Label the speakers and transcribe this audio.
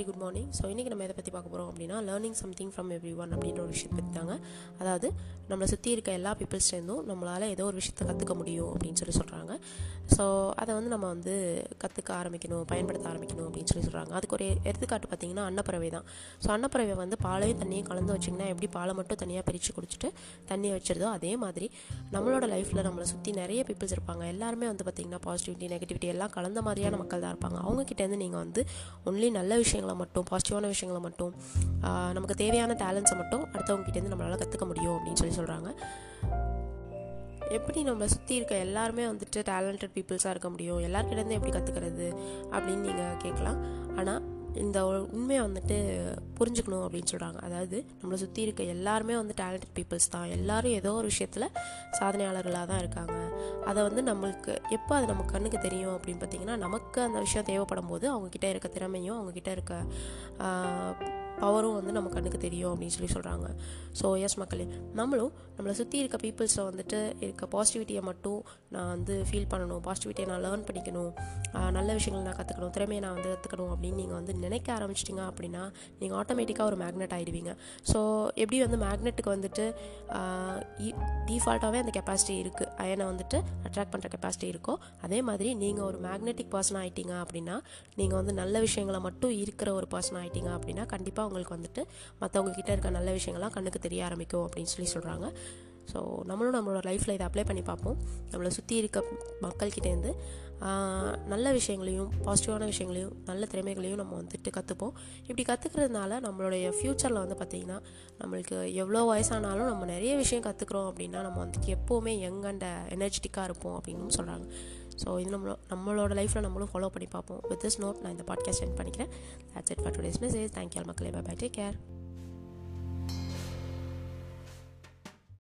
Speaker 1: Very good morning so இன்றைக்கி நம்ம எதை பற்றி பார்க்க போகிறோம் அப்படின்னா learning something from everyone அப்படின்ற ஒரு விஷயத்தை பற்றி தாங்க. அதாவது நம்மளை சுற்றி இருக்க எல்லா பீப்புள்ஸ்லேருந்தும் நம்மளால் ஏதோ ஒரு விஷயத்தை கற்றுக்க முடியும் அப்படின்னு சொல்லி சொல்கிறாங்க ஸோ அதை வந்து நம்ம வந்து கற்றுக்க ஆரம்பிக்கணும் பயன்படுத்த ஆரம்பிக்கணும் அப்படின்னு சொல்லி சொல்கிறாங்க அதுக்கு ஒரு எடுத்துக்காட்டு பார்த்தீங்கன்னா அன்னப்பறவை தான். ஸோ அன்னப்பறவை வந்து பாலையும் தண்ணியும் கலந்து வச்சிங்கன்னா எப்படி பாலை மட்டும் தனியாக பிரித்து குடிச்சிட்டு தண்ணியை வச்சிருதோ அதே மாதிரி நம்மளோட லைஃப்பில் நம்மளை சுற்றி நிறைய பீப்புள்ஸ் இருப்பாங்க. எல்லாருமே வந்து பார்த்திங்கன்னா பாசிட்டிவிட்டி நெகட்டிவிட்டி எல்லாம் கலந்த மாதிரியான மக்கள் தான் இருப்பாங்க. அவங்கக்கிட்டேருந்து நீங்கள் வந்து ஒன்லி நல்ல விஷயங்கள் மட்டும் பாசிட்டிவான விஷயங்களை மட்டும் நமக்கு தேவையான டேலண்ட்ஸை மட்டும் அடுத்தவங்க கிட்டேருந்து நம்மளால் கற்றுக்க முடியும் அப்படின்னு சொல்லி சொல்கிறாங்க எப்படி நம்ம சுற்றி இருக்க எல்லாருமே வந்துட்டு டேலண்டட் பீப்புள்ஸாக இருக்க முடியும்? எல்லாருக்கிட்டேருந்து எப்படி கற்றுக்கிறது அப்படின்னு நீங்கள் கேட்கலாம் ஆனால் இந்த உண்மையை வந்துட்டு புரிஞ்சுக்கணும் அப்படின்னு சொல்கிறாங்க அதாவது நம்மளை சுற்றி இருக்க எல்லாருமே வந்து டேலண்டட் பீப்புள்ஸ் தான். எல்லாரும் ஏதோ ஒரு விஷயத்தில் சாதனையாளர்களாக தான் இருக்காங்க. அதை வந்து நம்மளுக்கு எப்போ அது நம்ம கண்ணுக்கு தெரியும் அப்படின்னு பார்த்தீங்கன்னா நமக்கு அந்த விஷயம் தேவைப்படும் போது அவங்கக்கிட்ட இருக்க திறமையும் அவங்கக்கிட்ட இருக்க பவரும் வந்து நம்ம கண்ணுக்கு தெரியும் அப்படின்னு சொல்லி சொல்கிறாங்க ஸோ எஸ் மக்களே நம்மளும் நம்மளை சுற்றி இருக்க பீப்புள்ஸை வந்துட்டு இருக்க பாசிட்டிவிட்டியை மட்டும் நான் வந்து ஃபீல் பண்ணணும். பாசிட்டிவிட்டியை நான் லேர்ன் பண்ணிக்கணும். நல்ல விஷயங்கள் நான் கற்றுக்கணும் திறமையை நான் வந்து கற்றுக்கணும் அப்படின்னு நீங்கள் வந்து நினைக்க ஆரம்பிச்சிட்டிங்க அப்படின்னா நீங்கள் ஆட்டோமேட்டிக்காக ஒரு மேக்னெட் ஆகிடுவீங்க ஸோ எப்படி வந்து மேக்னெட்டுக்கு வந்துட்டு டிஃபால்ட்டாகவே அந்த கெப்பாசிட்டி இருக்குது அயனை வந்துட்டு அட்ராக்ட் பண்ணுற கெப்பாசிட்டி இருக்கோ அதே மாதிரி நீங்கள் ஒரு மேக்னெட்டிக் பர்சன் ஆகிட்டீங்க அப்படின்னா நீங்கள் வந்து நல்ல விஷயங்களை மட்டும் இருக்கிற ஒரு பர்சன் ஆகிட்டீங்க அப்படின்னா கண்டிப்பாக அவங்களுக்கு வந்துட்டு மற்றவங்க கிட்டே இருக்க நல்ல விஷயங்கள்லாம் கண்ணுக்கு தெரிய ஆரம்பிக்கும் அப்படின்னு சொல்லி சொல்கிறாங்க ஸோ நம்மளும் நம்மளோட லைஃப்பில் இதை அப்ளை பண்ணி பார்ப்போம். நம்மளை சுற்றி இருக்க மக்கள்கிட்டேருந்து நல்ல விஷயங்களையும் பாசிட்டிவான விஷயங்களையும் நல்ல திறமைகளையும் நம்ம வந்துட்டு கற்றுப்போம் இப்படி கற்றுக்கிறதுனால நம்மளுடைய ஃப்யூச்சரில் வந்து பார்த்திங்கன்னா நம்மளுக்கு எவ்வளோ வயசானாலும் நம்ம நிறைய விஷயம் கற்றுக்குறோம் அப்படின்னா நம்ம வந்துட்டு எப்போவுமே யங் அண்ட் எனர்ஜெட்டிக்காக இருப்போம் அப்படின்னு சொல்கிறாங்க ஸோ இது நம்மளோ நம்மளோட லைஃப்பில் நம்மளும் ஃபாலோ பண்ணி பார்ப்போம். வித் திஸ் நோட் நான் இந்த பாட்காஸ்ட் சென்ட் பண்ணிக்கிறேன். That's it for today's message thank you மக்களே. Bye bye take care